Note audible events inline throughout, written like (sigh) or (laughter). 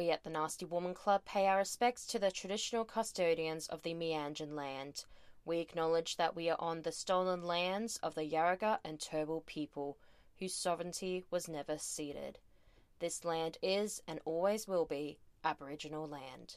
we at the Nasty Woman Club pay our respects to the traditional custodians of the Meanjin land. We acknowledge that we are on the stolen lands of the Jagera and Turrbal people, whose sovereignty was never ceded. This land is, and always will be, Aboriginal land.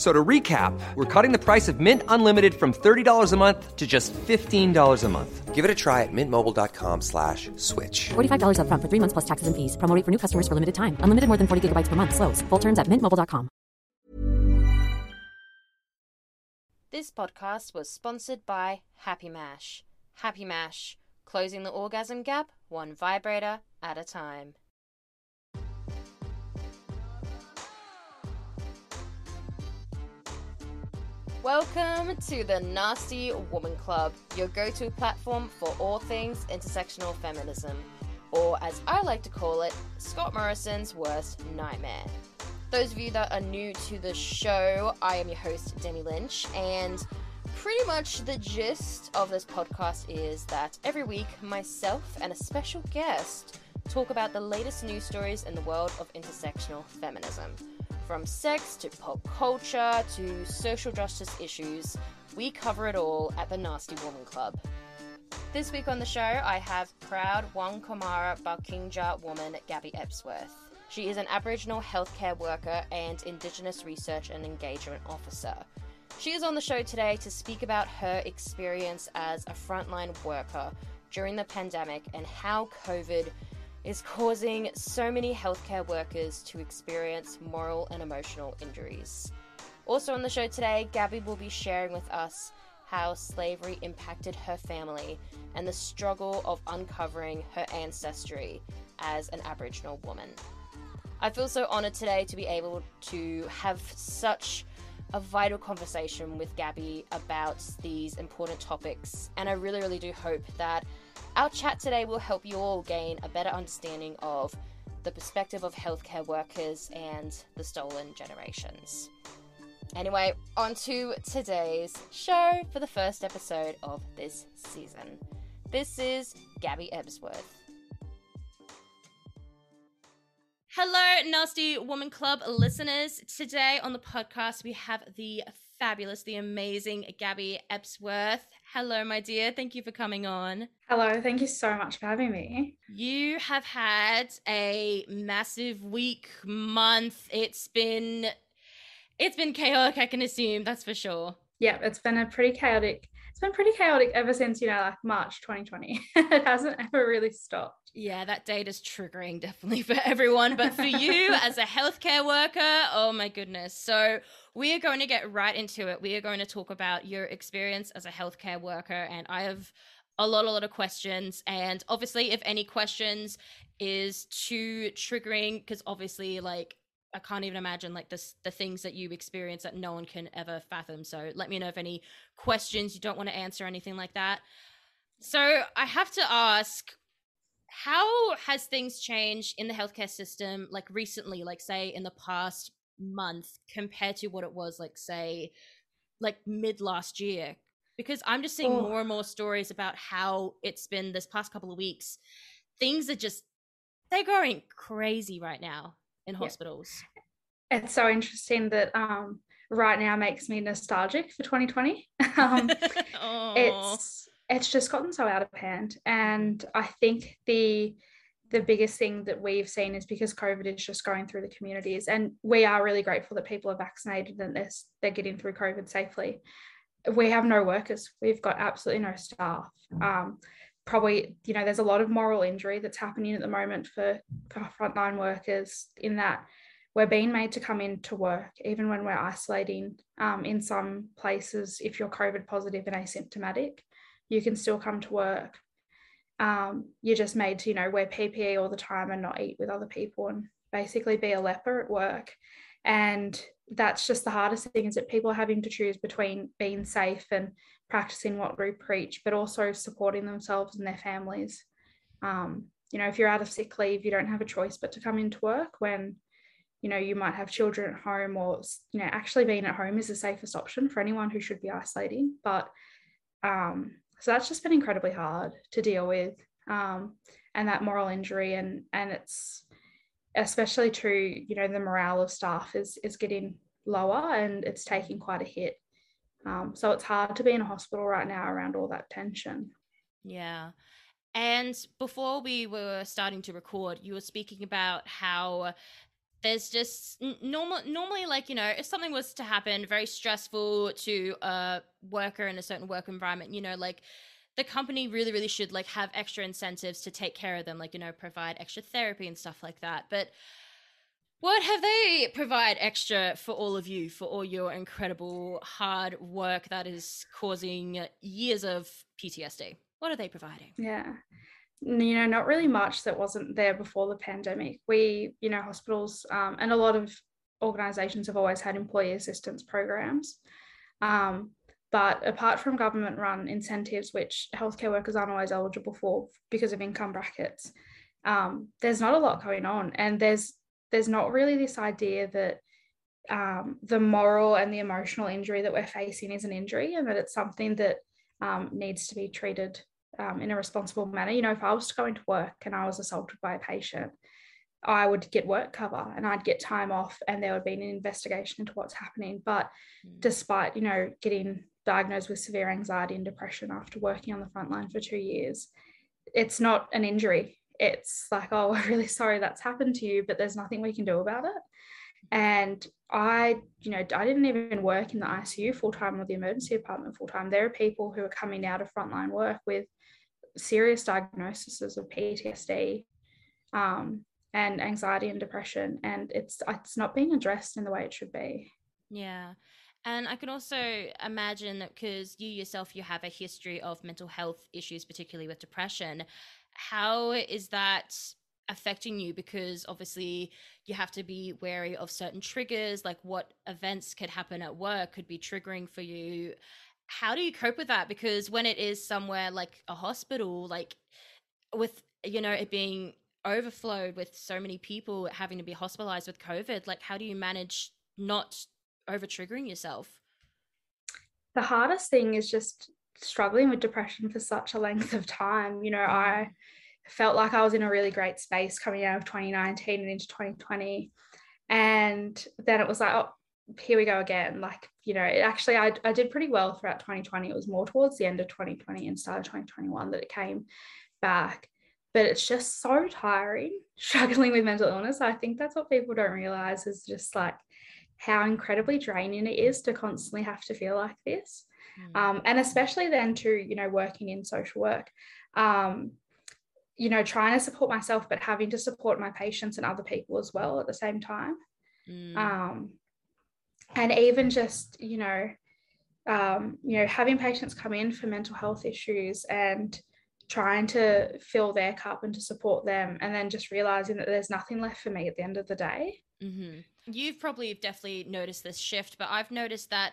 So to recap, we're cutting the price of Mint Unlimited from $30 a month to just $15 a month. Give it a try at mintmobile.com slash switch. $45 up front for three months plus taxes and fees. Promo rate for new customers for limited time. Unlimited more than 40 gigabytes per month. Slows. Full terms at mintmobile.com. This podcast was sponsored by Happy Mash. Happy Mash, closing the orgasm gap one vibrator at a time. Welcome to the Nasty Woman Club, your go to platform for all things intersectional feminism, or as I like to call it, Scott Morrison's worst nightmare. Those of you that are new to the show, I am your host, Demi Lynch, and pretty much the gist of this podcast is that every week, myself and a special guest talk about the latest news stories in the world of intersectional feminism. From sex to pop culture to social justice issues, we cover it all at the Nasty Woman Club. This week on the show, I have proud Wangkumara Barkindji woman Gabi Ebsworth. She is an Aboriginal healthcare worker and Indigenous Research and Engagement Officer. She is on the show today to speak about her experience as a frontline worker during the pandemic and how COVID is causing so many healthcare workers to experience moral and emotional injuries. Also on the show today, Gabi will be sharing with us how slavery impacted her family and the struggle of uncovering her ancestry as an Aboriginal woman. I feel so honored today to be able to have such a vital conversation with Gabi about these important topics, and I really, really do hope that our chat today will help you all gain a better understanding of the perspective of healthcare workers and the stolen generations. Anyway, on to today's show for the first episode of this season. This is Gabi Ebsworth. Hello, Nasty Woman Club listeners. Today on the podcast, we have the fabulous, the amazing Gabi Ebsworth. Hello, my dear. Thank you for coming on. Hello. Thank you so much for having me. You have had a massive week, month. It's been it's been chaotic, I can assume, that's for sure. Yeah, it's been a pretty chaotic it's been pretty chaotic ever since, you know, like March 2020. (laughs) it hasn't ever really stopped. Yeah, that date is triggering definitely (laughs) for everyone. But for you (laughs) as a healthcare worker, oh my goodness. So we are going to get right into it. We are going to talk about your experience as a healthcare worker. And I have a lot, a lot of questions. And obviously, if any questions is too triggering, because obviously, like I can't even imagine like this the things that you experience that no one can ever fathom. So let me know if any questions you don't want to answer, anything like that. So I have to ask, how has things changed in the healthcare system like recently, like say in the past month compared to what it was like say like mid last year? Because I'm just seeing oh. more and more stories about how it's been this past couple of weeks. Things are just they're going crazy right now in hospitals. It's so interesting that um, right now makes me nostalgic for 2020. (laughs) um, (laughs) it's it's just gotten so out of hand, and I think the the biggest thing that we've seen is because COVID is just going through the communities, and we are really grateful that people are vaccinated and they're, they're getting through COVID safely. We have no workers. We've got absolutely no staff. Um, probably you know there's a lot of moral injury that's happening at the moment for, for frontline workers in that we're being made to come in to work even when we're isolating um, in some places if you're covid positive and asymptomatic you can still come to work um, you're just made to you know wear ppe all the time and not eat with other people and basically be a leper at work and that's just the hardest thing is that people are having to choose between being safe and practicing what we preach, but also supporting themselves and their families. Um, you know, if you're out of sick leave, you don't have a choice but to come into work when, you know, you might have children at home or, you know, actually being at home is the safest option for anyone who should be isolating. But um, so that's just been incredibly hard to deal with. Um, and that moral injury and and it's especially true, you know, the morale of staff is is getting lower and it's taking quite a hit. Um, so it's hard to be in a hospital right now around all that tension. Yeah. And before we were starting to record, you were speaking about how there's just normal normally like you know if something was to happen very stressful to a worker in a certain work environment you know like the company really really should like have extra incentives to take care of them like you know provide extra therapy and stuff like that but what have they provide extra for all of you for all your incredible hard work that is causing years of PTSD? What are they providing? Yeah. You know, not really much that wasn't there before the pandemic. We, you know, hospitals um, and a lot of organizations have always had employee assistance programs. Um, but apart from government run incentives, which healthcare workers aren't always eligible for because of income brackets, um, there's not a lot going on. And there's there's not really this idea that um, the moral and the emotional injury that we're facing is an injury and that it's something that um, needs to be treated um, in a responsible manner. You know, if I was to go into work and I was assaulted by a patient, I would get work cover and I'd get time off and there would be an investigation into what's happening. But mm. despite, you know, getting diagnosed with severe anxiety and depression after working on the front line for two years, it's not an injury it's like, oh, (laughs) we're really sorry that's happened to you, but there's nothing we can do about it. And I, you know, I didn't even work in the ICU full time or the emergency department full time. There are people who are coming out of frontline work with serious diagnoses of PTSD um, and anxiety and depression, and it's it's not being addressed in the way it should be. Yeah. And I can also imagine that because you yourself, you have a history of mental health issues, particularly with depression how is that affecting you because obviously you have to be wary of certain triggers like what events could happen at work could be triggering for you how do you cope with that because when it is somewhere like a hospital like with you know it being overflowed with so many people having to be hospitalized with covid like how do you manage not over triggering yourself the hardest thing is just struggling with depression for such a length of time. You know, mm-hmm. I felt like I was in a really great space coming out of 2019 and into 2020. And then it was like, oh, here we go again. Like, you know, it actually, I, I did pretty well throughout 2020. It was more towards the end of 2020 and start of 2021 that it came back. But it's just so tiring (laughs) struggling with mental illness. I think that's what people don't realize is just like how incredibly draining it is to constantly have to feel like this mm. um, and especially then to you know working in social work um, you know trying to support myself but having to support my patients and other people as well at the same time mm. um, and even just you know um, you know having patients come in for mental health issues and trying to fill their cup and to support them and then just realizing that there's nothing left for me at the end of the day mm-hmm. you've probably definitely noticed this shift but i've noticed that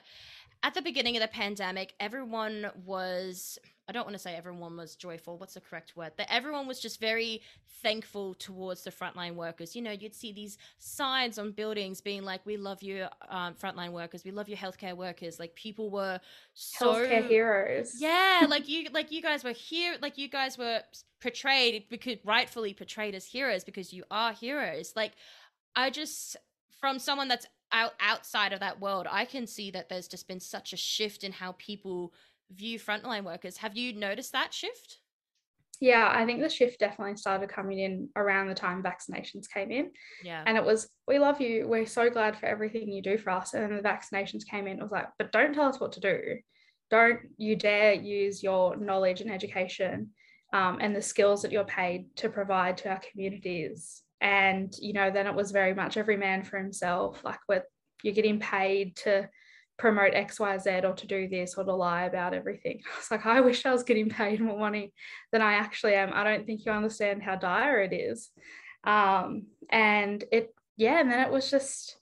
at the beginning of the pandemic, everyone was I don't want to say everyone was joyful. What's the correct word? That everyone was just very thankful towards the frontline workers. You know, you'd see these signs on buildings being like, "We love you, um, frontline workers. We love your healthcare workers." Like people were so healthcare heroes. Yeah, (laughs) like you, like you guys were here. Like you guys were portrayed because rightfully portrayed as heroes because you are heroes. Like I just from someone that's out outside of that world, I can see that there's just been such a shift in how people view frontline workers. Have you noticed that shift? Yeah, I think the shift definitely started coming in around the time vaccinations came in. Yeah. And it was, we love you. We're so glad for everything you do for us. And then the vaccinations came in. It was like, but don't tell us what to do. Don't you dare use your knowledge and education um, and the skills that you're paid to provide to our communities and you know then it was very much every man for himself like with you're getting paid to promote xyz or to do this or to lie about everything. (laughs) I was like i wish i was getting paid more money than i actually am. I don't think you understand how dire it is. Um, and it yeah and then it was just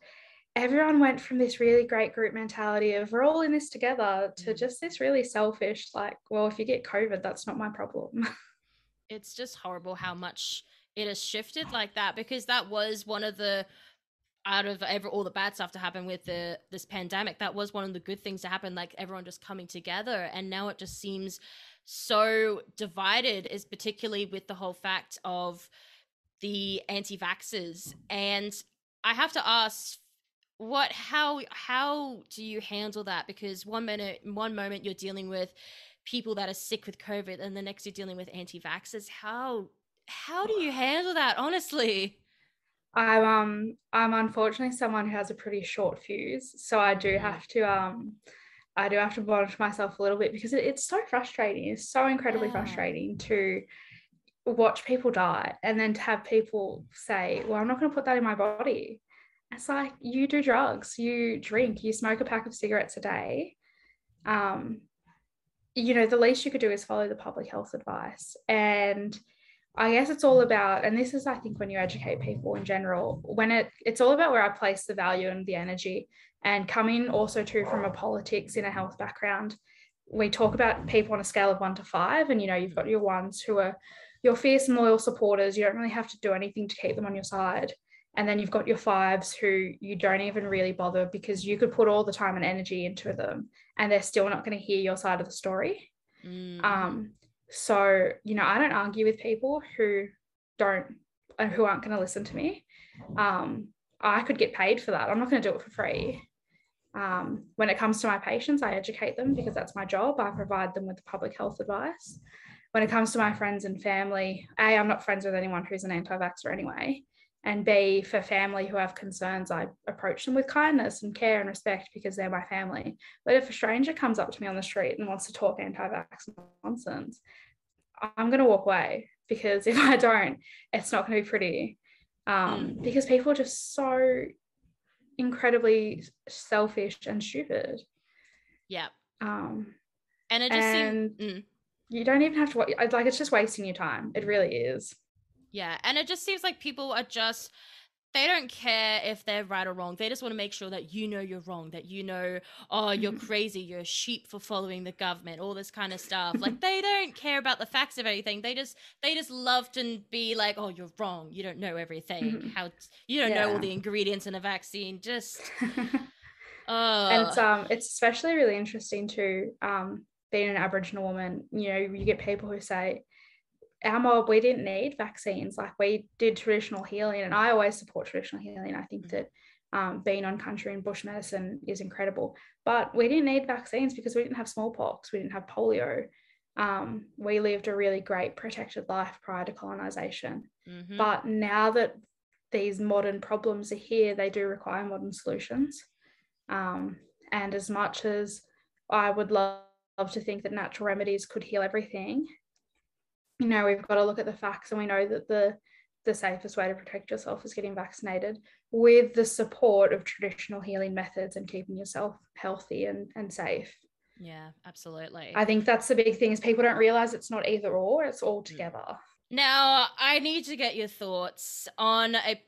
everyone went from this really great group mentality of we're all in this together to mm. just this really selfish like well if you get covid that's not my problem. (laughs) It's just horrible how much it has shifted like that because that was one of the out of ever all the bad stuff to happen with the this pandemic that was one of the good things to happen like everyone just coming together. And now it just seems so divided is particularly with the whole fact of the anti-vaxxers. And i have to ask what how how do you handle that? Because one minute one moment you're dealing with people that are sick with covid and the next you're dealing with anti-vaxxers. How how do you handle that honestly i'm um i'm unfortunately someone who has a pretty short fuse so i do have to um i do have to monitor myself a little bit because it, it's so frustrating it's so incredibly yeah. frustrating to watch people die and then to have people say well i'm not going to put that in my body it's like you do drugs, you drink, you smoke a pack of cigarettes a day. Um, you know, the least you could do is follow the public health advice. And I guess it's all about, and this is, I think, when you educate people in general, when it it's all about where I place the value and the energy. And coming also too from a politics in a health background, we talk about people on a scale of one to five, and you know, you've got your ones who are your fierce and loyal supporters. You don't really have to do anything to keep them on your side and then you've got your fives who you don't even really bother because you could put all the time and energy into them and they're still not going to hear your side of the story mm. um so you know i don't argue with people who don't and who aren't going to listen to me. Um i could get paid for that. I'm not going to do it for free. Um, when it comes to my patients i educate them because that's my job. I provide them with the public health advice. When it comes to my friends and family a i'm not friends with anyone who's an anti-vaxxer anyway and B, for family who have concerns, I approach them with kindness and care and respect because they're my family. But if a stranger comes up to me on the street and wants to talk anti vax nonsense, I'm going to walk away because if (laughs) I don't, it's not going to be pretty. Um, mm. Because people are just so incredibly selfish and stupid. Yeah. Um, and it just and seems, mm. you don't even have to like it's just wasting your time. It really is. Yeah, and it just seems like people are just they don't care if they're right or wrong. They just want to make sure that you know you're wrong, that you know, oh, you're crazy, you're a sheep for following the government, all this kind of stuff. like they don't care about the facts of anything. They just they just love to be like, oh, you're wrong. You don't know everything. Mm-hmm. How you don't yeah. know all the ingredients in a vaccine. Just oh. (laughs) And it's um it's especially really interesting to um being an Aboriginal woman. You know, you get people who say our mob, we didn't need vaccines. Like we did traditional healing, and I always support traditional healing. I think that um, being on country and bush medicine is incredible. But we didn't need vaccines because we didn't have smallpox, we didn't have polio. Um, we lived a really great protected life prior to colonization. Mm-hmm. But now that these modern problems are here, they do require modern solutions. Um, and as much as I would love, love to think that natural remedies could heal everything, you know we've got to look at the facts and we know that the the safest way to protect yourself is getting vaccinated with the support of traditional healing methods and keeping yourself healthy and, and safe. Yeah absolutely. I think that's the big thing is people don't realize it's not either or it's all mm. together. Now i need to get your thoughts on a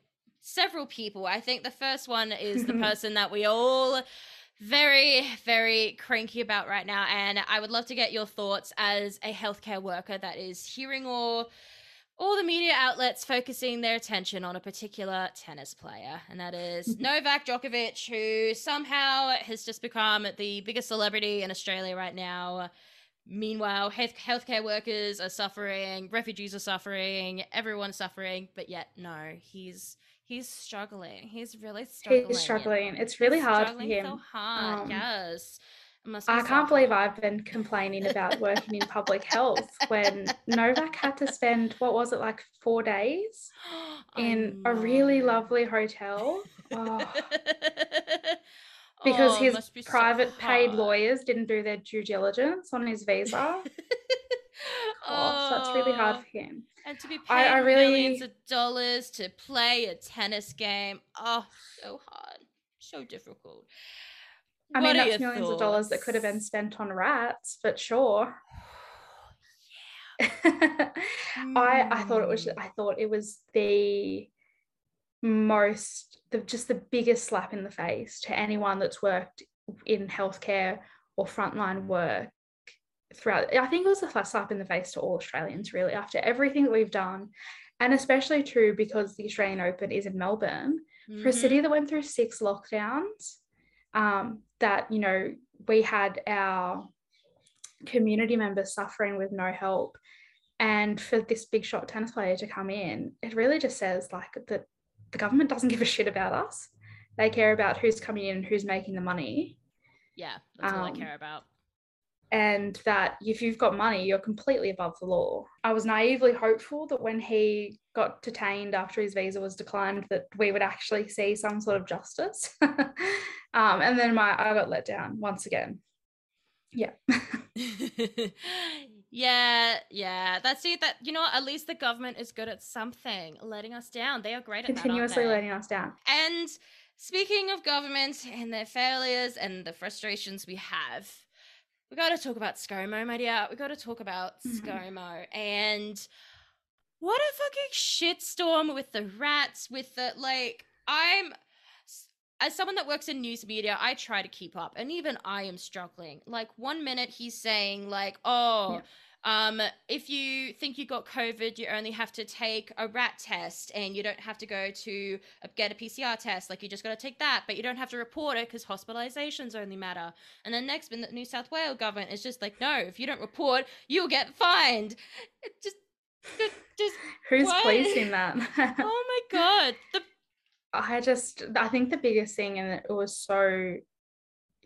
several people. I think the first one is the (laughs) person that we all very, very cranky about right now. And I would love to get your thoughts as a healthcare worker that is hearing all all the media outlets focusing their attention on a particular tennis player, and that is (laughs) Novak Djokovic, who somehow has just become the biggest celebrity in Australia right now. Meanwhile, health- healthcare workers are suffering, refugees are suffering, everyone's suffering, but yet no, he's He's struggling. He's really struggling. He's struggling. It's really He's hard for him. So hard. Um, yes. I can't believe I've been complaining about (laughs) working in public health when Novak had to spend what was it like four days (gasps) in a really lovely hotel. Oh. (laughs) because oh, his be private so paid lawyers didn't do their due diligence on his (laughs) visa. oh, that's really hard for him. And to be paid I, I really... millions of dollars to play a tennis game. Oh, so hard. So difficult. I what mean, that's millions thoughts? of dollars that could have been spent on rats, but sure. (laughs) I I thought it was hmm. I thought it was the most the just the biggest slap in the face to anyone that's worked in healthcare or frontline work throughout. I think it was a slap in the face to all Australians, really, after everything that we've done. And especially true because the Australian Open is in Melbourne. Mm-hmm. For a city mm-hmm. that went through six lockdowns, um, that, you know, we had our community members suffering with no help. And for this big shot tennis player to come in, it really just says like that the government doesn't (laughs) give a shit about us. They care about who's coming in and who's making the money. Yeah, that's um, all I care about and that if you've got money, you're completely above the law. I was naively hopeful that when he got detained after his visa was declined, that we would actually see some sort of justice. (laughs) um, and then my I got let down once again. Yeah. (laughs) yeah, yeah. That's it. That you know, at least the government is good at something, letting us down. They are great at continuously that, letting us down. And speaking of government and their failures and the frustrations we have we got to talk about ScoMo, my dear. We got to talk about mm-hmm. ScoMo and what a fucking shitstorm with the rats, with the like. I'm as someone that works in news media, I try to keep up, and even I am struggling. Like one minute he's saying like, "Oh." Yeah um, if you think you got COVID, you only have to take a rat test and you don't have to go to get a PCR test. Like you just got to take that, but you don't have to report it because hospitalizations only matter. And then next, the New South Wales government is just like, no, if you don't report, you'll get fined. It just, just, just (laughs) who's what? policing that? (laughs) oh my (laughs) god, the. I just, I think the biggest thing, and it was so,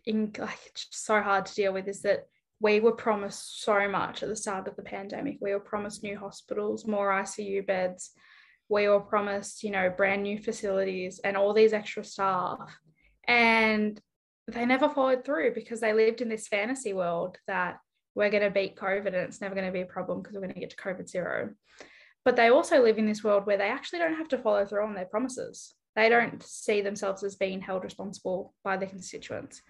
in, like, so hard to deal with, is that we were promised so much at the start of the pandemic. We were promised new hospitals, more ICU beds. We were promised, you know, brand new facilities and all these extra staff. And they never followed through because they lived in this fantasy world that we're going to beat COVID and it's never going to be a problem because we're going to get to COVID zero. But they also live in this world where they actually don't have to follow through on their promises. They don't see themselves as being held responsible by their constituents.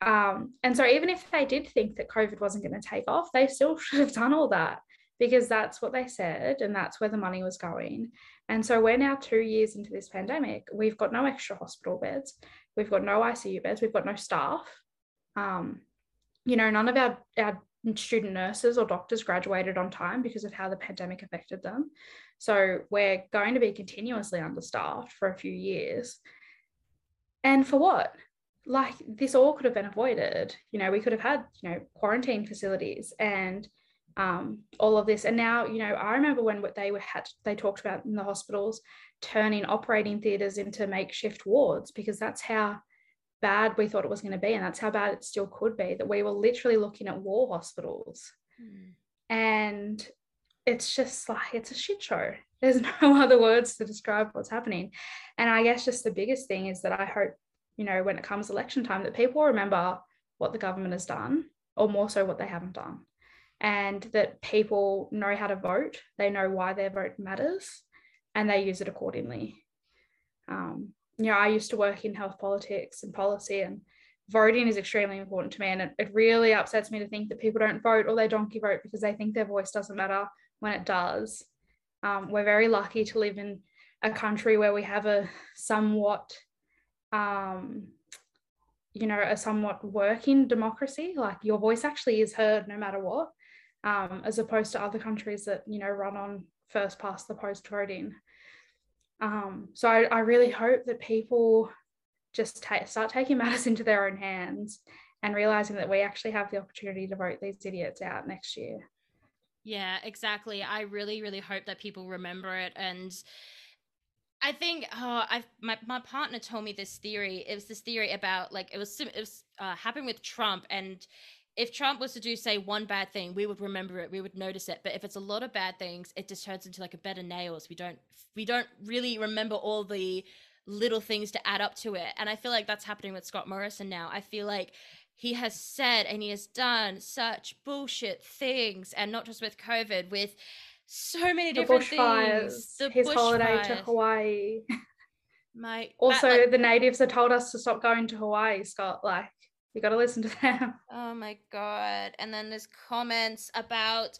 Um, and so even if they did think that COVID wasn't going to take off, they still (laughs) should have done all that because that's what they said and that's where the money was going. And so we're now two years into this pandemic. We've got no extra hospital beds. We've got no ICU beds. We've got no staff. Um, you know, none of our, our student nurses or doctors graduated on time because of how the pandemic affected them. So we're going to be continuously understaffed for a few years. And for what? Like this all could have been avoided. You know, we could have had, you know, quarantine facilities and um, all of this. And now, you know, I remember when they were had they talked about in the hospitals turning operating theatres into makeshift wards because that's how bad we thought it was going to be, and that's how bad it still could be. That we were literally looking at war hospitals, mm. and it's just like it's a shit show. There's (laughs) no other words to describe what's happening. And I guess just the biggest thing is that I hope you know, when it comes election time, that people remember what the government has done, or more so what they haven't done, and that people know how to vote, they know why their vote matters, and they use it accordingly. Um, you know, I used to work in health politics and policy, and voting is extremely important to me. And it, it really upsets me to think that people don't vote or they don't donkey vote because they think their voice doesn't matter when it does. Um, we're very lucky to live in a country where we have a somewhat um, you know, a somewhat working democracy. Like your voice actually is heard no matter what, um, as opposed to other countries that, you know, run on first past the post voting. Um, so I, I, really hope that people just ta- start taking (laughs) matters into their own hands and realizing that we actually have the opportunity to vote these idiots out next year. Yeah, exactly. I really, really hope that people remember it and I think oh, I my my partner told me this theory. It was this theory about like it was it was uh, happening with Trump, and if Trump was to do say one bad thing, we would remember it, we would notice it. But if it's a lot of bad things, it just turns into like a bed of nails. We don't we don't really remember all the little things to add up to it. And I feel like that's happening with Scott Morrison now. I feel like he has said and he has done such bullshit things, and not just with COVID, with so many the different things. The his holiday to Hawaii. My (laughs) also like, the natives have told us to stop going to Hawaii, Scott. Like you got to listen to them. (laughs) Oh my god! And then there's comments about.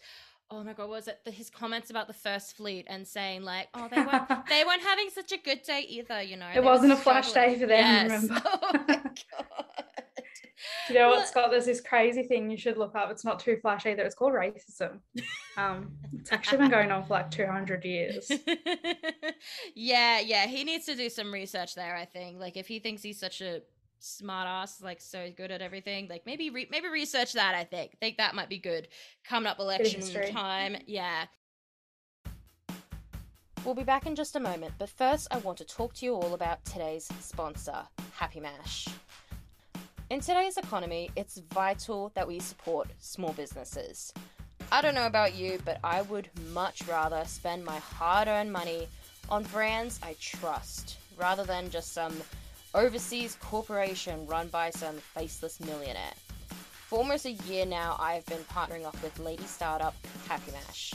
Oh my god, was it the, his comments about the first fleet and saying like, oh, they weren't (laughs) they weren't having such a good day either, you know. It wasn't a flash day for them. Yes. Remember? oh my god. You know what, Scott? There's this crazy thing you should look up. It's not too flashy either. It's called racism. Um, it's actually been going on for like 200 years. (laughs) yeah, yeah. He needs to do some research there. I think. Like, if he thinks he's such a smart ass, like so good at everything, like maybe re- maybe research that. I think. I think that might be good. Coming up election time. Yeah. We'll be back in just a moment, but first I want to talk to you all about today's sponsor, Happy Mash. In today's economy, it's vital that we support small businesses. I don't know about you, but I would much rather spend my hard earned money on brands I trust rather than just some overseas corporation run by some faceless millionaire. For almost a year now, I've been partnering up with lady startup Happy Mash.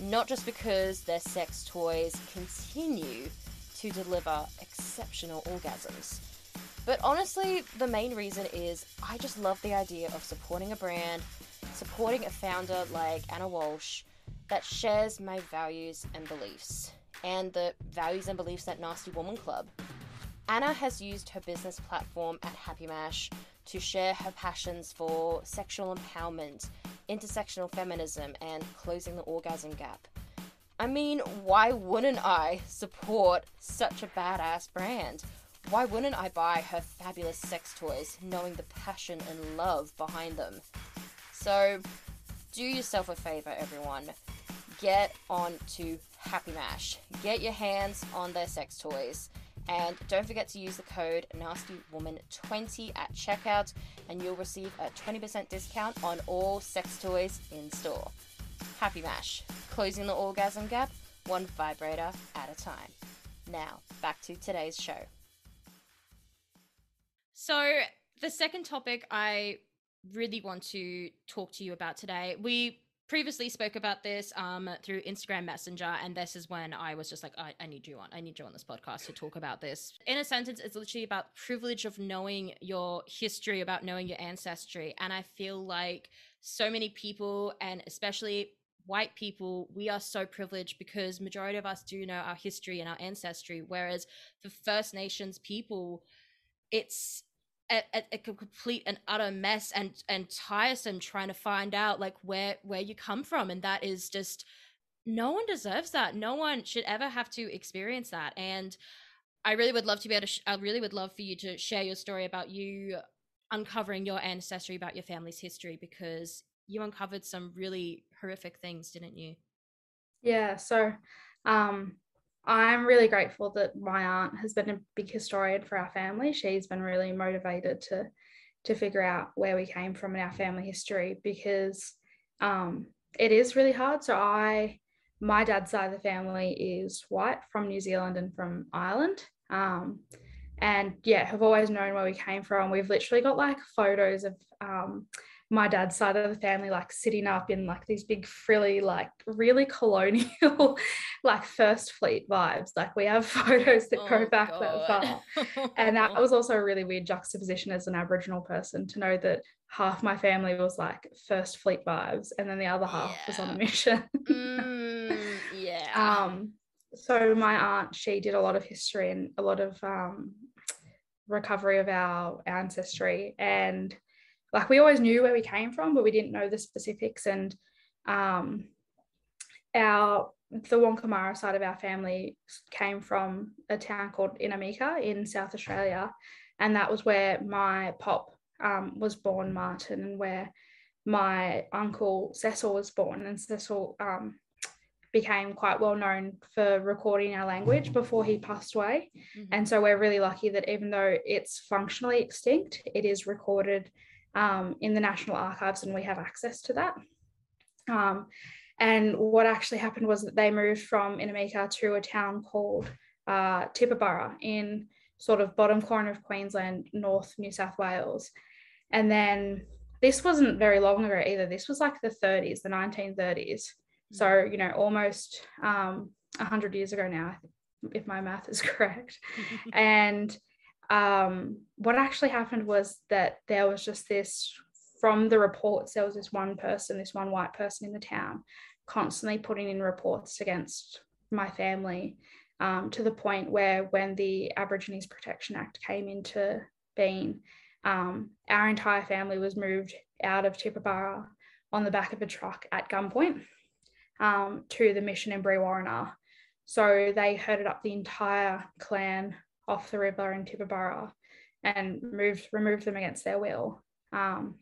Not just because their sex toys continue to deliver exceptional orgasms but honestly, the main reason is I just love the idea of supporting a brand, supporting a founder like Anna Walsh that shares my values and beliefs, and the values and beliefs at Nasty Woman Club. Anna has used her business platform at Happy Mash to share her passions for sexual empowerment, intersectional feminism, and closing the orgasm gap. I mean, why wouldn't I support such a badass brand? Why wouldn't I buy her fabulous sex toys knowing the passion and love behind them? So, do yourself a favor, everyone. Get on to Happy Mash. Get your hands on their sex toys. And don't forget to use the code NastyWoman20 at checkout, and you'll receive a 20% discount on all sex toys in store. Happy Mash, closing the orgasm gap, one vibrator at a time. Now, back to today's show. So, the second topic I really want to talk to you about today, we previously spoke about this um, through Instagram Messenger, and this is when I was just like, I, I, need you on. I need you on this podcast to talk about this. In a sentence, it's literally about privilege of knowing your history, about knowing your ancestry, and I feel like so many people, and especially white people, we are so privileged because majority of us do know our history and our ancestry, whereas for First Nations people, it's a, a, complete and utter mess and and tiresome trying to find out like where where you come from and that is just no one deserves that. No one should ever have to experience that and i really would love to be able to sh- i really would love for you to share your story about you uncovering your ancestry about your family's history because you uncovered some really horrific things didn't you? Yeah so um I'm really grateful that my aunt has been a big historian for our family. She's been really motivated to to figure out where we came from in our family history because um, it is really hard. So I, my dad's side of the family is white from New Zealand and from Ireland. Um, and yeah, have always known where we came from. We've literally got like photos of um, my dad's side of the family like sitting up in like these big frilly like really colonial (laughs) like first fleet vibes like we have (laughs) photos that oh, go back God. that far and that was also a (laughs) really weird juxtaposition as an aboriginal person to know that half my family was like first fleet vibes and then the other half yeah. was on a mission mm, yeah um so my aunt she did a lot of history and a lot of um recovery of our ancestry and like we always knew where we came from, but we didn't know the specifics. And um, our the Wangkumara side of our family came from a town called Innamincka in South Australia, and that was where my pop um, was born, Martin, and where my uncle Cecil was born. And Cecil um, became quite well known for recording our language before he passed away. Mm-hmm. And so we're really lucky that even though it's functionally extinct, it is recorded um, in the National Archives, and we have access to that. Um, and what actually happened was that they moved from Innamincka to a town called uh, Tibooburra in sort of bottom corner of Queensland, North New South Wales. And then this wasn't very long ago either. This was like the 30s, the 1930s. So, you know, almost um, 100 years ago now, if my math is (laughs) correct. (laughs) and um, what actually happened was that there was just this from the reports there was this one person this one white person in the town constantly putting in reports against my family um, to the point where when the aborigines protection act came into being um, our entire family was moved out of Tibooburra on the back of a truck at gunpoint um, to the mission in Brewarrina. So they herded up the entire clan off the river in Tibooburra and moved removed them against their will um,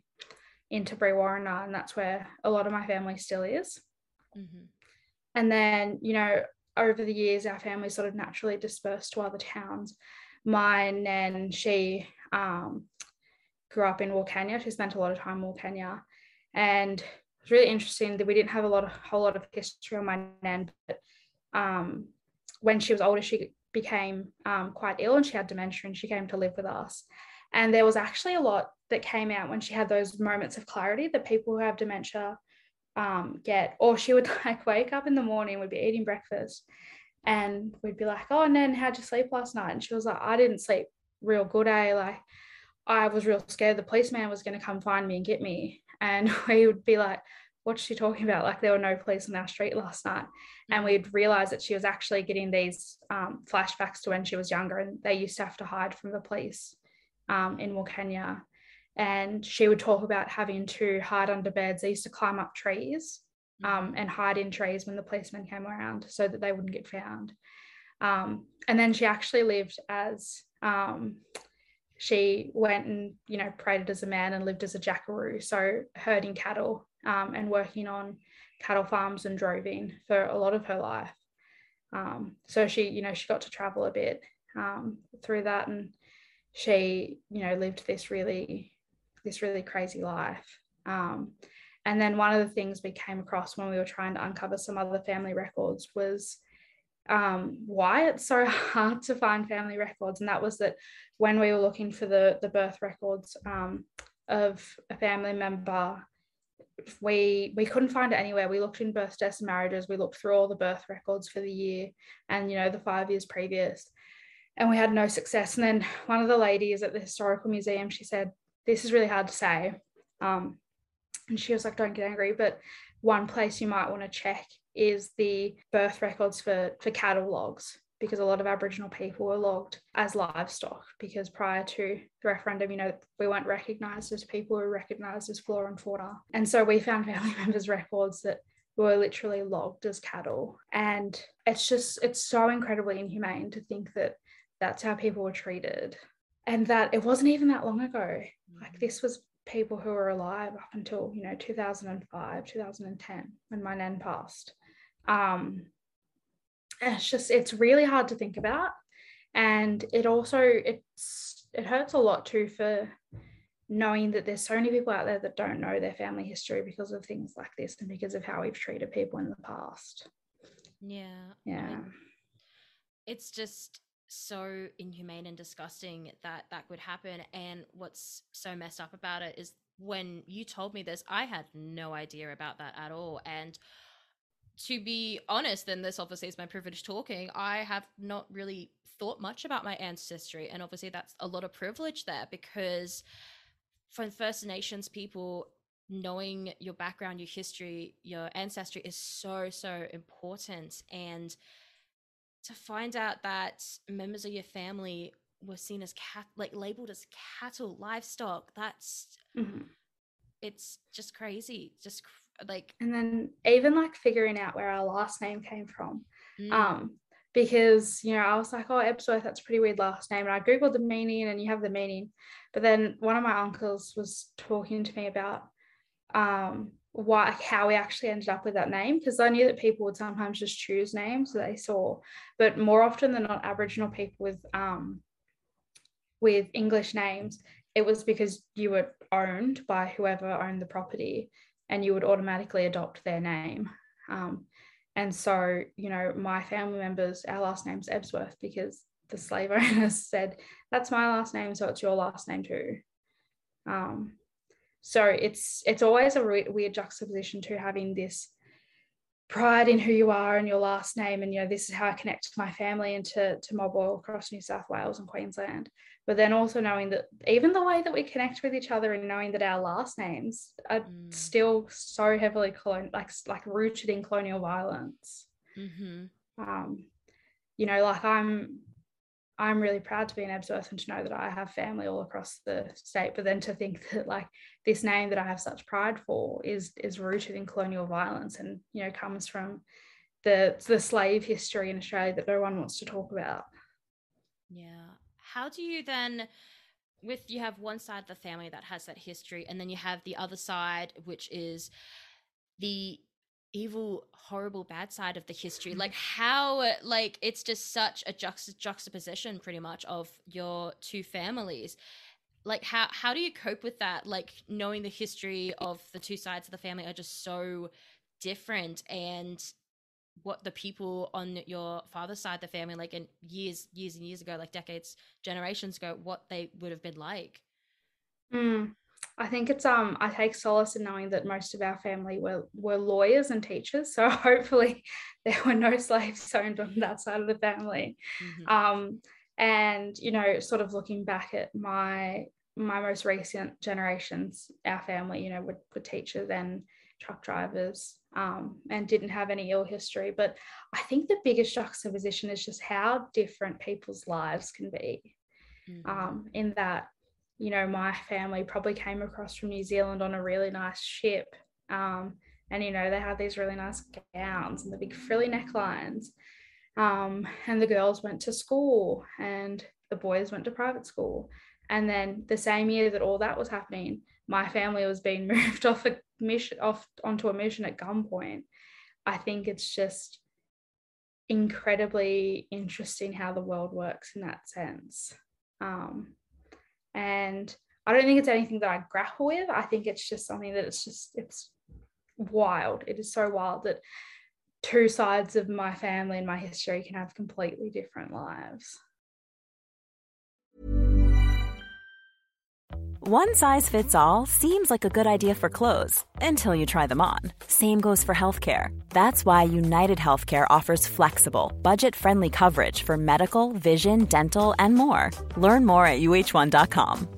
into Brewarrina, and that's where a lot of my family still is. Mm-hmm. And then, you know, over the years, our family sort of naturally dispersed to other towns. My nan, she um, grew up in Wilcannia. She spent a lot of time in Wilcannia, and it's really interesting that we didn't have a lot of whole lot of history on my nan, but um, when she was older, she became um, quite ill and she had dementia and she came to live with us. And there was actually a lot that came out when she had those moments of clarity that people who have dementia um, get. Or she would (laughs) like wake up in the morning, we'd be eating breakfast, and we'd be like, "Oh, Nan, how'd you sleep last night?" And she was like, "I didn't sleep real good, eh? Like, I was real scared the policeman was going to come find me and get me." And (laughs) we would be like, what's she talking about? Like there were no police on our street last night. And mm. we'd realized that she was actually getting these um, flashbacks to when she was younger and they used to have to hide from the police um, in Wilcannia. And she would talk about having to hide under beds. They used to climb up trees um, and hide in trees when the policemen came around so that they wouldn't get found. Um, and then she actually lived as um, she went and you know paraded as a man and lived as a jackaroo so herding cattle um, and working on cattle farms and droving for a lot of her life. Um, so she, you know, she got to travel a bit um, through that, and she, you know, lived this really, this really crazy life. Um, and then one of the things we came across when we were trying to uncover some other family records was um, why it's so (laughs) hard to find family records, and that was that when we were looking for the the birth records um, of a family member we we couldn't find it anywhere. We looked in birth, deaths, and marriages. We looked through all the birth records for the year and you know the five years previous, and we had no success. And then one of the ladies at the historical museum, she said, "This is really hard to say," um, and she was like, "Don't get angry, but one place you might want to check is the birth records for for cattle logs because a lot of Aboriginal people were logged as livestock because prior to the referendum, you know, we weren't recognised as people, we were recognised as flora and fauna. And so we found (laughs) family members' records that were literally logged as cattle. And it's just, it's so incredibly inhumane to think that that's how people were treated. And that it wasn't even that long ago. Like this was people who were alive up until, you know, 2005, 2010, when my nan passed. Um, it's just it's really hard to think about. And it also it's it hurts a lot too for knowing that there's so many people out there that don't know their family history because of things like this and because of how we've treated people in the past. Yeah. Yeah. It's just so inhumane and disgusting that that would happen. And what's so messed up about it is when you told me this i had no idea about that at all. And to be honest, and this obviously is my privilege talking, I have not really thought much about my ancestry. And obviously, that's a lot of privilege there because for First Nations people, knowing your background, your history, your ancestry is so, so important. And to find out that members of your family were seen as cat, like labeled as cattle, livestock, that's. Mm-hmm. It's just crazy, just like and then even like figuring out where our last name came from. Mm. um because you know I was like oh Ebsworth that's a pretty weird last name. And I googled the meaning and you have the meaning. But then one of my uncles was talking to me about um why how we actually ended up with that name because I knew that people would sometimes just choose names that they saw. But more often than not Aboriginal people with um with English names it was because you were owned by whoever owned the property and you would automatically adopt their name. Um, and so, you know, my family members, our last name's Ebsworth because the slave (laughs) owners said, that's my last name, so it's your last name too. Um, so it's it's always a re- weird juxtaposition to having this pride in who you are and your last name and you know this is how i connect to my family and to, to mob oil across new south wales and queensland but then also knowing that even the way that we connect with each other and knowing that our last names are mm. still so heavily colon- like like rooted in colonial violence mm-hmm. um you know like i'm I'm really proud to be an Ebsworth and to know that I have family all across the state. But then to think (laughs) that like this name that I have such pride for is is rooted in colonial violence and you know comes from the the slave history in Australia that no one wants to talk about. Yeah. How do you then with you have one side of the family that has that history and then you have the other side which is the evil horrible bad side of the history. Like how like it's just such a juxt- juxtaposition pretty much of your two families. Like how how do you cope with that? Like knowing the history of the two sides of the family are just so different and what the people on your father's side of the family like in years years and years ago like decades generations ago what they would have been like. Mm. I think it's um I take solace in knowing that most of our family were were lawyers and teachers. So (laughs) hopefully there were no slaves owned on that side of the family. Mm-hmm. Um and you know, sort of looking back at my my most recent generations, our family, you know, were, were teachers and truck drivers um, and didn't have any ill history. But I think the biggest juxtaposition is just how different people's lives can be. Mm-hmm. Um, in that you know, my family probably came across from New Zealand on a really nice ship. Um, and, you know, they had these really nice gowns and the big frilly necklines. Um, and the girls went to school and the boys went to private school. And then the same year that all that was happening, my family was being (laughs) moved off a mission off onto a mission at gunpoint. I think it's just incredibly interesting how the world works in that sense. Um, and I don't think it's anything that I grapple with. I think it's just something that it's just, it's wild. It is so wild that two sides of my family and my history can have completely different lives. One size fits all seems like a good idea for clothes until you try them on. Same goes for healthcare. That's why United Healthcare offers flexible, budget friendly coverage for medical, vision, dental, and more. Learn more at uh1.com.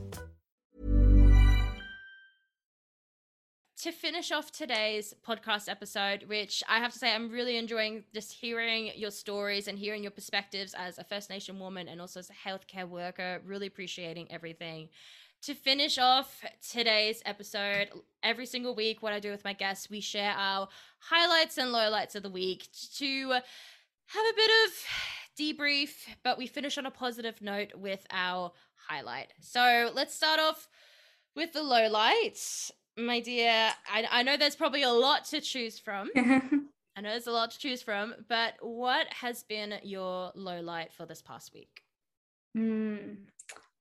To finish off today's podcast episode, which I have to say I'm really enjoying just hearing your stories and hearing your perspectives as a First Nation woman and also as a healthcare worker, really appreciating everything to finish off today's episode, every single week, what I do with my guests, we share our highlights and lowlights of the week to have a bit of debrief, but we finish on a positive note with our highlight. So let's start off with the lowlights. My dear, I, I know there's probably a lot to choose from. (laughs) I know there's a lot to choose from, but what has been your low light for this past week? Mm,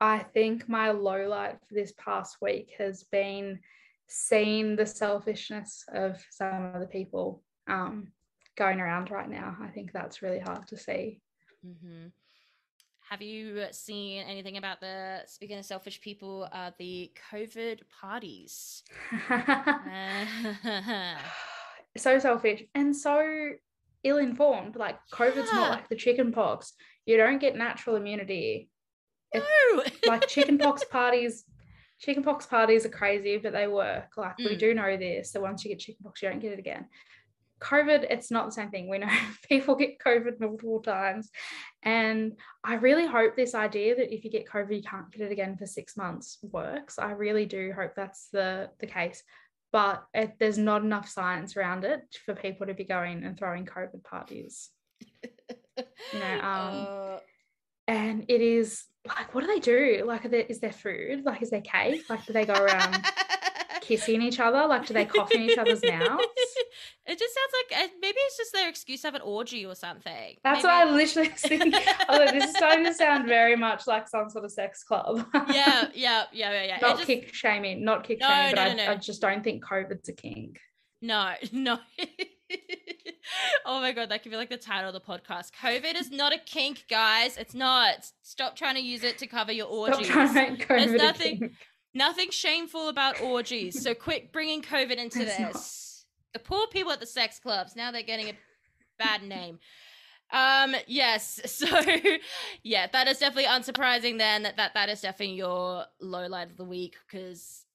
I think my low light for this past week has been seeing the selfishness of some of the people um, going around right now. I think that's really hard to see. Mm-hmm. Have you seen anything about the speaking of selfish people, uh, the COVID parties? (laughs) so selfish and so ill informed. Like COVID's yeah. not like the chicken pox. You don't get natural immunity no. (laughs) like chickenpox parties, chickenpox parties are crazy, but they work. Like mm. we do know this. So once you get chickenpox, you don't get it again. COVID, it's not the same thing. We know (laughs) people get COVID multiple times. And I really hope this idea that if you get COVID, you can't get it again for six months works. I really do hope that's the, the case. But it, there's not enough science around it for people to be going and throwing COVID parties. (laughs) you know, um, uh... and it is like what do they do? Like, there, is there food? Like, is there cake? Like, do they go around (laughs) kissing each other? Like, do they cough in each other's mouths? (laughs) It just sounds like uh, maybe it's just their excuse to have an orgy or something. That's maybe. what I literally think. Although this is starting to sound very much like some sort of sex club. yeah, (laughs) yeah, yeah, yeah, yeah. Not just... kick shaming, not kick no, shaming, no, but no, I, I just don't think COVID's a kink. No, no. Oh my god, that could be like the title of the podcast. COVID is not a kink, guys. It's not. Stop trying to use it to cover your orgies. There's nothing, nothing shameful about orgies. So quit bringing COVID into it's this. Not. The poor people at the sex clubs now they're getting a bad name. Um, yes. (laughs) So, yeah, that is definitely unsurprising. Then that that, that is definitely your low light of the week because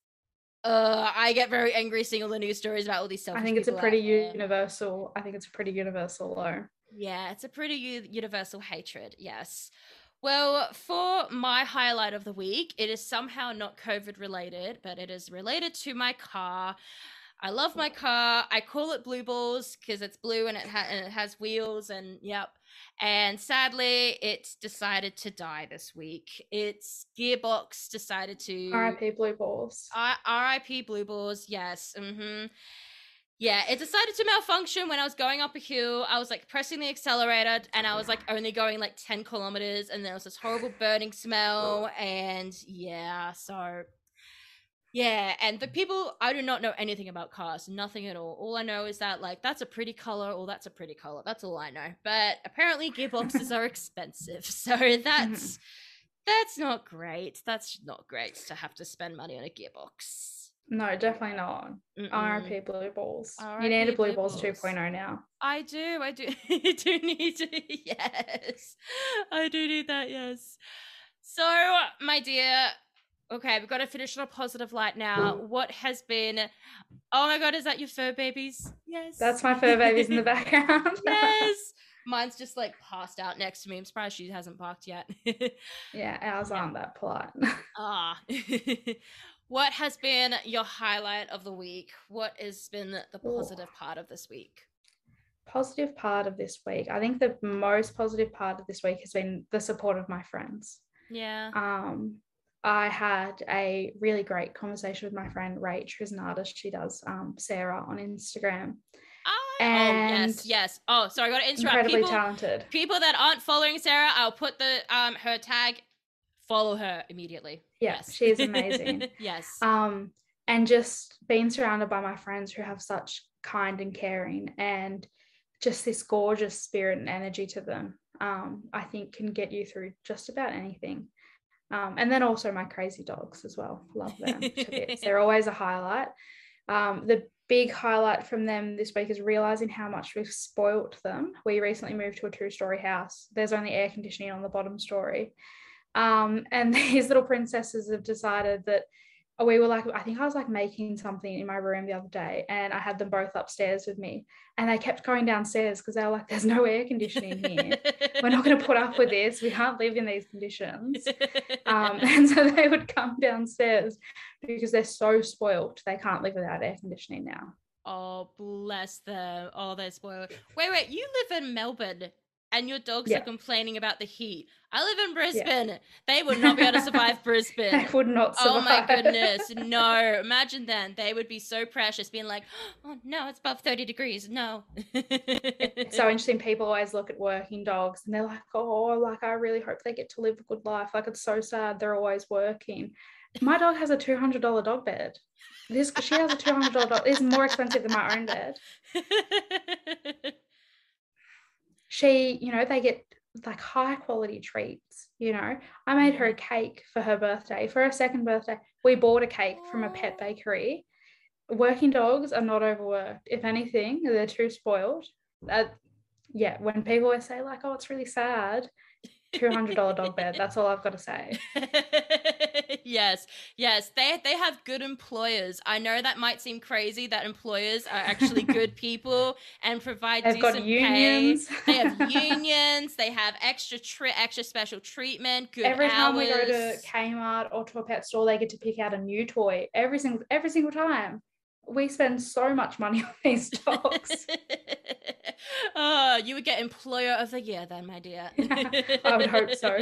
uh, I get very angry seeing all the news stories about all these stuff. I think it's a pretty universal. I think it's a pretty universal low. Yeah, it's a pretty u- universal hatred. Yes. Well, for my highlight of the week, it is somehow not COVID related, but it is related to my car. I love my car. I call it Blue Balls because it's blue and it, ha- and it has wheels and yep. And sadly, it's decided to die this week. Its gearbox decided to RIP Blue Balls. I- RIP Blue Balls. Yes. Mm-hmm. Yeah, it decided to malfunction when I was going up a hill. I was like pressing the accelerator and I was like only going like 10 kilometers and there was this horrible burning smell. And yeah, so yeah, and the people I do not know anything about cars, nothing at all. All I know is that like that's a pretty color or that's a pretty color. That's all I know. But apparently gearboxes are (laughs) expensive. So (laughs) mm-hmm. that's that's not great. That's not great to have to spend money on a gearbox. No, definitely not. Mm-mm. RIP Blue Balls. You need a Blue Blue Balls Balls. 2.0 now. I do. I do. (laughs) I do need to. Yes, I do need that. Yes. So, my dear. Okay, we've got to finish on a positive light now. What has been? Oh my god, is that your fur babies? Yes. That's my fur babies in the (laughs) background. yes. (laughs) Mine's just like passed out next to me. I'm surprised she hasn't barked yet. (laughs) yeah, ours aren't that polite. ah. what has been your highlight of the week? What has been the positive part of this week? positive part of this week. I think the most positive part of this week has been the support of my friends. Yeah. Um, I had a really great conversation with my friend Rach, who's an artist. She does um, Sarra on Instagram. Oh, yes, and yes. Oh, sorry, I got to interrupt. Incredibly People, talented. people that aren't following Sarra, I'll put the um her tag. Follow her immediately. Yeah, yes. she's amazing. (laughs) yes. um, and just being surrounded by my friends who have such kind and caring and just this gorgeous spirit and energy to them um, i think can get you through just about anything um, and then also my crazy dogs as well. Love them (laughs) they're always a highlight. Um, the big highlight from them this week is realizing how much we've spoilt them. We recently moved to a two story house. There's only air conditioning on the bottom story. Um, and (laughs) these little princesses have decided that we were like, I think I was like making something in my room the other day, and I had them both upstairs with me, and they kept going downstairs because they were like, "There's no air conditioning here. (laughs) We're not going to put up with this. We can't live in these conditions." (laughs) Um, (laughs) and so they would come downstairs because they're so spoilt. They can't live without air conditioning now. oh, bless them. Oh, they're spoiled. Wait, wait. You live in Melbourne. And your dogs Yeah. are complaining about the heat. I live in Brisbane. They would not be able to (laughs) survive Brisbane. They would not survive. Oh my goodness. (laughs) No. Imagine then. They would be so precious, being like, oh no, it's above 30 degrees. No. It's so interesting. People always look at working dogs and they're like, oh, like I really hope they get to live a good life. Like it's so sad they're always working. My dog has a two hundred dollar dog bed. This she has a two hundred dollar dog. It's more expensive than my own bed. (laughs) She, you know, they get like high quality treats. You know, I made her a cake for her birthday. For her second birthday, we bought a cake from a pet bakery. Working dogs are not overworked. If anything, they're too spoiled. Uh, yeah, when people always say like, "Oh, it's really sad," two hundred dollar dog bed. That's all I've got to say. (laughs) yes, yes, they they have good employers. I know that might seem crazy that employers are actually good (laughs) people and provide They've got unions. pay. They have (laughs) unions. They have extra tri- extra special treatment. Good every time we go to Kmart or to a pet store, they get to pick out a new toy every single every single time. We spend so much money on these (laughs) dogs. (laughs) oh, you would get employer of the year then, my dear. (laughs) I would hope so.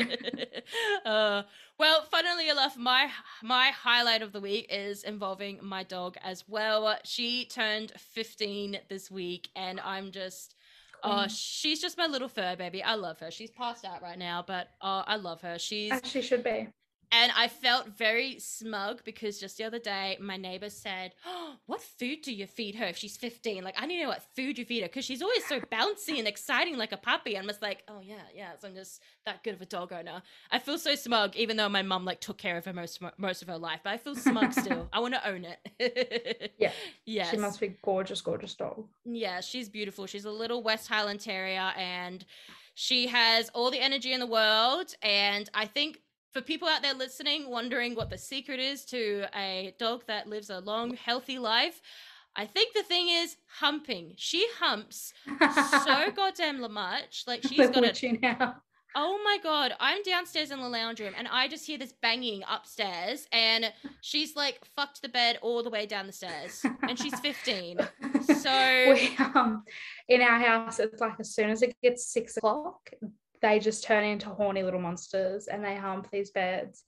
Uh, well, funnily enough, my my highlight of the week is involving my dog as well. She turned 15 this week, and I'm just. Oh, she's just my little fur baby. I love her. She's passed out right now, but oh, I love her. She's As she should be. And I felt very smug because just the other day, my neighbor said, oh, What food do you feed her if she's 15? Like, I need to know what food you feed her because she's always so bouncy and exciting like a puppy. I'm just like, Oh, yeah, yeah. So I'm just that good of a dog owner. I feel so smug, even though my mum like took care of her most, most of her life, but I feel smug still. (laughs) I want to own it. (laughs) Yeah. Yes. She must be gorgeous, gorgeous dog. Yeah, she's beautiful. She's a little West Highland Terrier and she has all the energy in the world. And I think for people out there listening, wondering what the secret is to a dog that lives a long, healthy life, I think the thing is humping. She humps so (laughs) goddamn much. Like (laughs) she's got you now. Oh my god, I'm downstairs in the lounge room and I just hear this banging upstairs and she's like fucked the bed all the way down the stairs and she's 15. (laughs) So we, um, in our house, it's like as soon as it gets six o'clock, they just turn into horny little monsters and they hump these beds.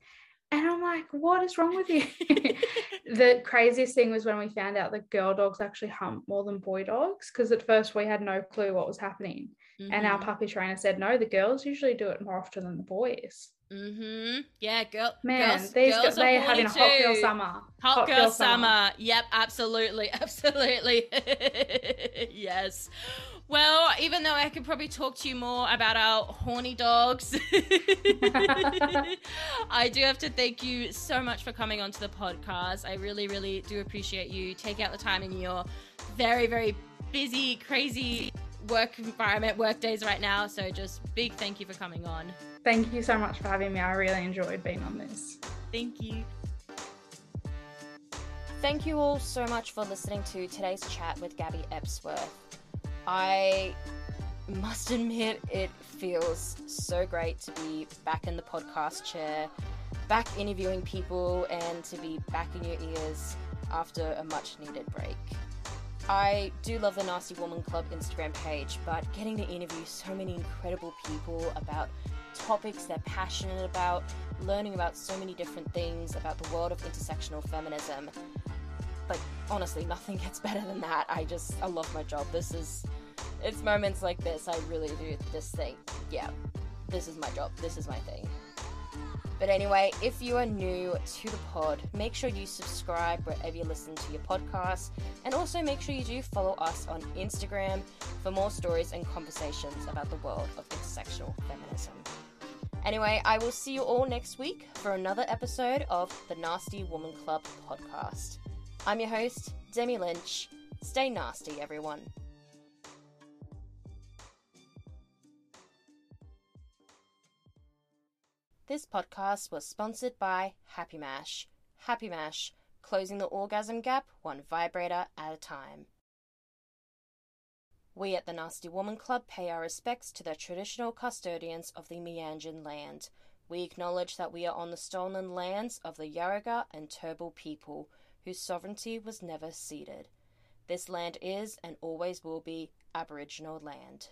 And I'm like, what is wrong with you? (laughs) the craziest thing was when we found out that girl dogs actually hump more than boy dogs because at first we had no clue what was happening. Mm-hmm. And our mm-hmm. puppy trainer said, no, the girls usually do it more often than the boys. Mm-hmm. Yeah, girl. Man, girls, these girls they're having too. a hot girl summer. Hot, hot girl, girl summer. summer. Yep, absolutely, (laughs) absolutely. (laughs) yes. Well, even though I could probably talk to you more about our horny dogs, (laughs) I do have to thank you so much for coming onto the podcast. I really, really do appreciate you take out the time in your very, very busy, crazy work environment, work days right now. So just big thank you for coming on. Thank you so much for having me. I really enjoyed being on this. Thank you. Thank you all so much for listening to today's chat with Gabi Ebsworth. I must admit, it feels so great to be back in the podcast chair, back interviewing people, and to be back in your ears after a much needed break. I do love the Nasty Woman Club Instagram page, but getting to interview so many incredible people about topics they're passionate about, learning about so many different things about the world of intersectional feminism. Like, honestly, nothing (laughs) gets better than that. I just, I love my job. This is, it's moments like this I really do this thing. yeah, this is my job, this is my thing. But anyway, if you are new to the pod, make sure you subscribe wherever you listen to your podcast, and also make sure you do follow us on Instagram for more stories and conversations about the world of intersectional feminism. Anyway, I will see you all next week for another episode of the Nasty Woman Club podcast. I'm your host, Demi Lynch. Stay nasty, everyone. This podcast was sponsored by Happy Mash. Happy Mash, closing the orgasm gap one vibrator at a time. We at the Nasty Woman Club pay our respects to the traditional custodians of the Meanjin land. We acknowledge that we are on the stolen lands of the Jagera and Turrbal people, whose sovereignty was never ceded. This land is and always will be Aboriginal land.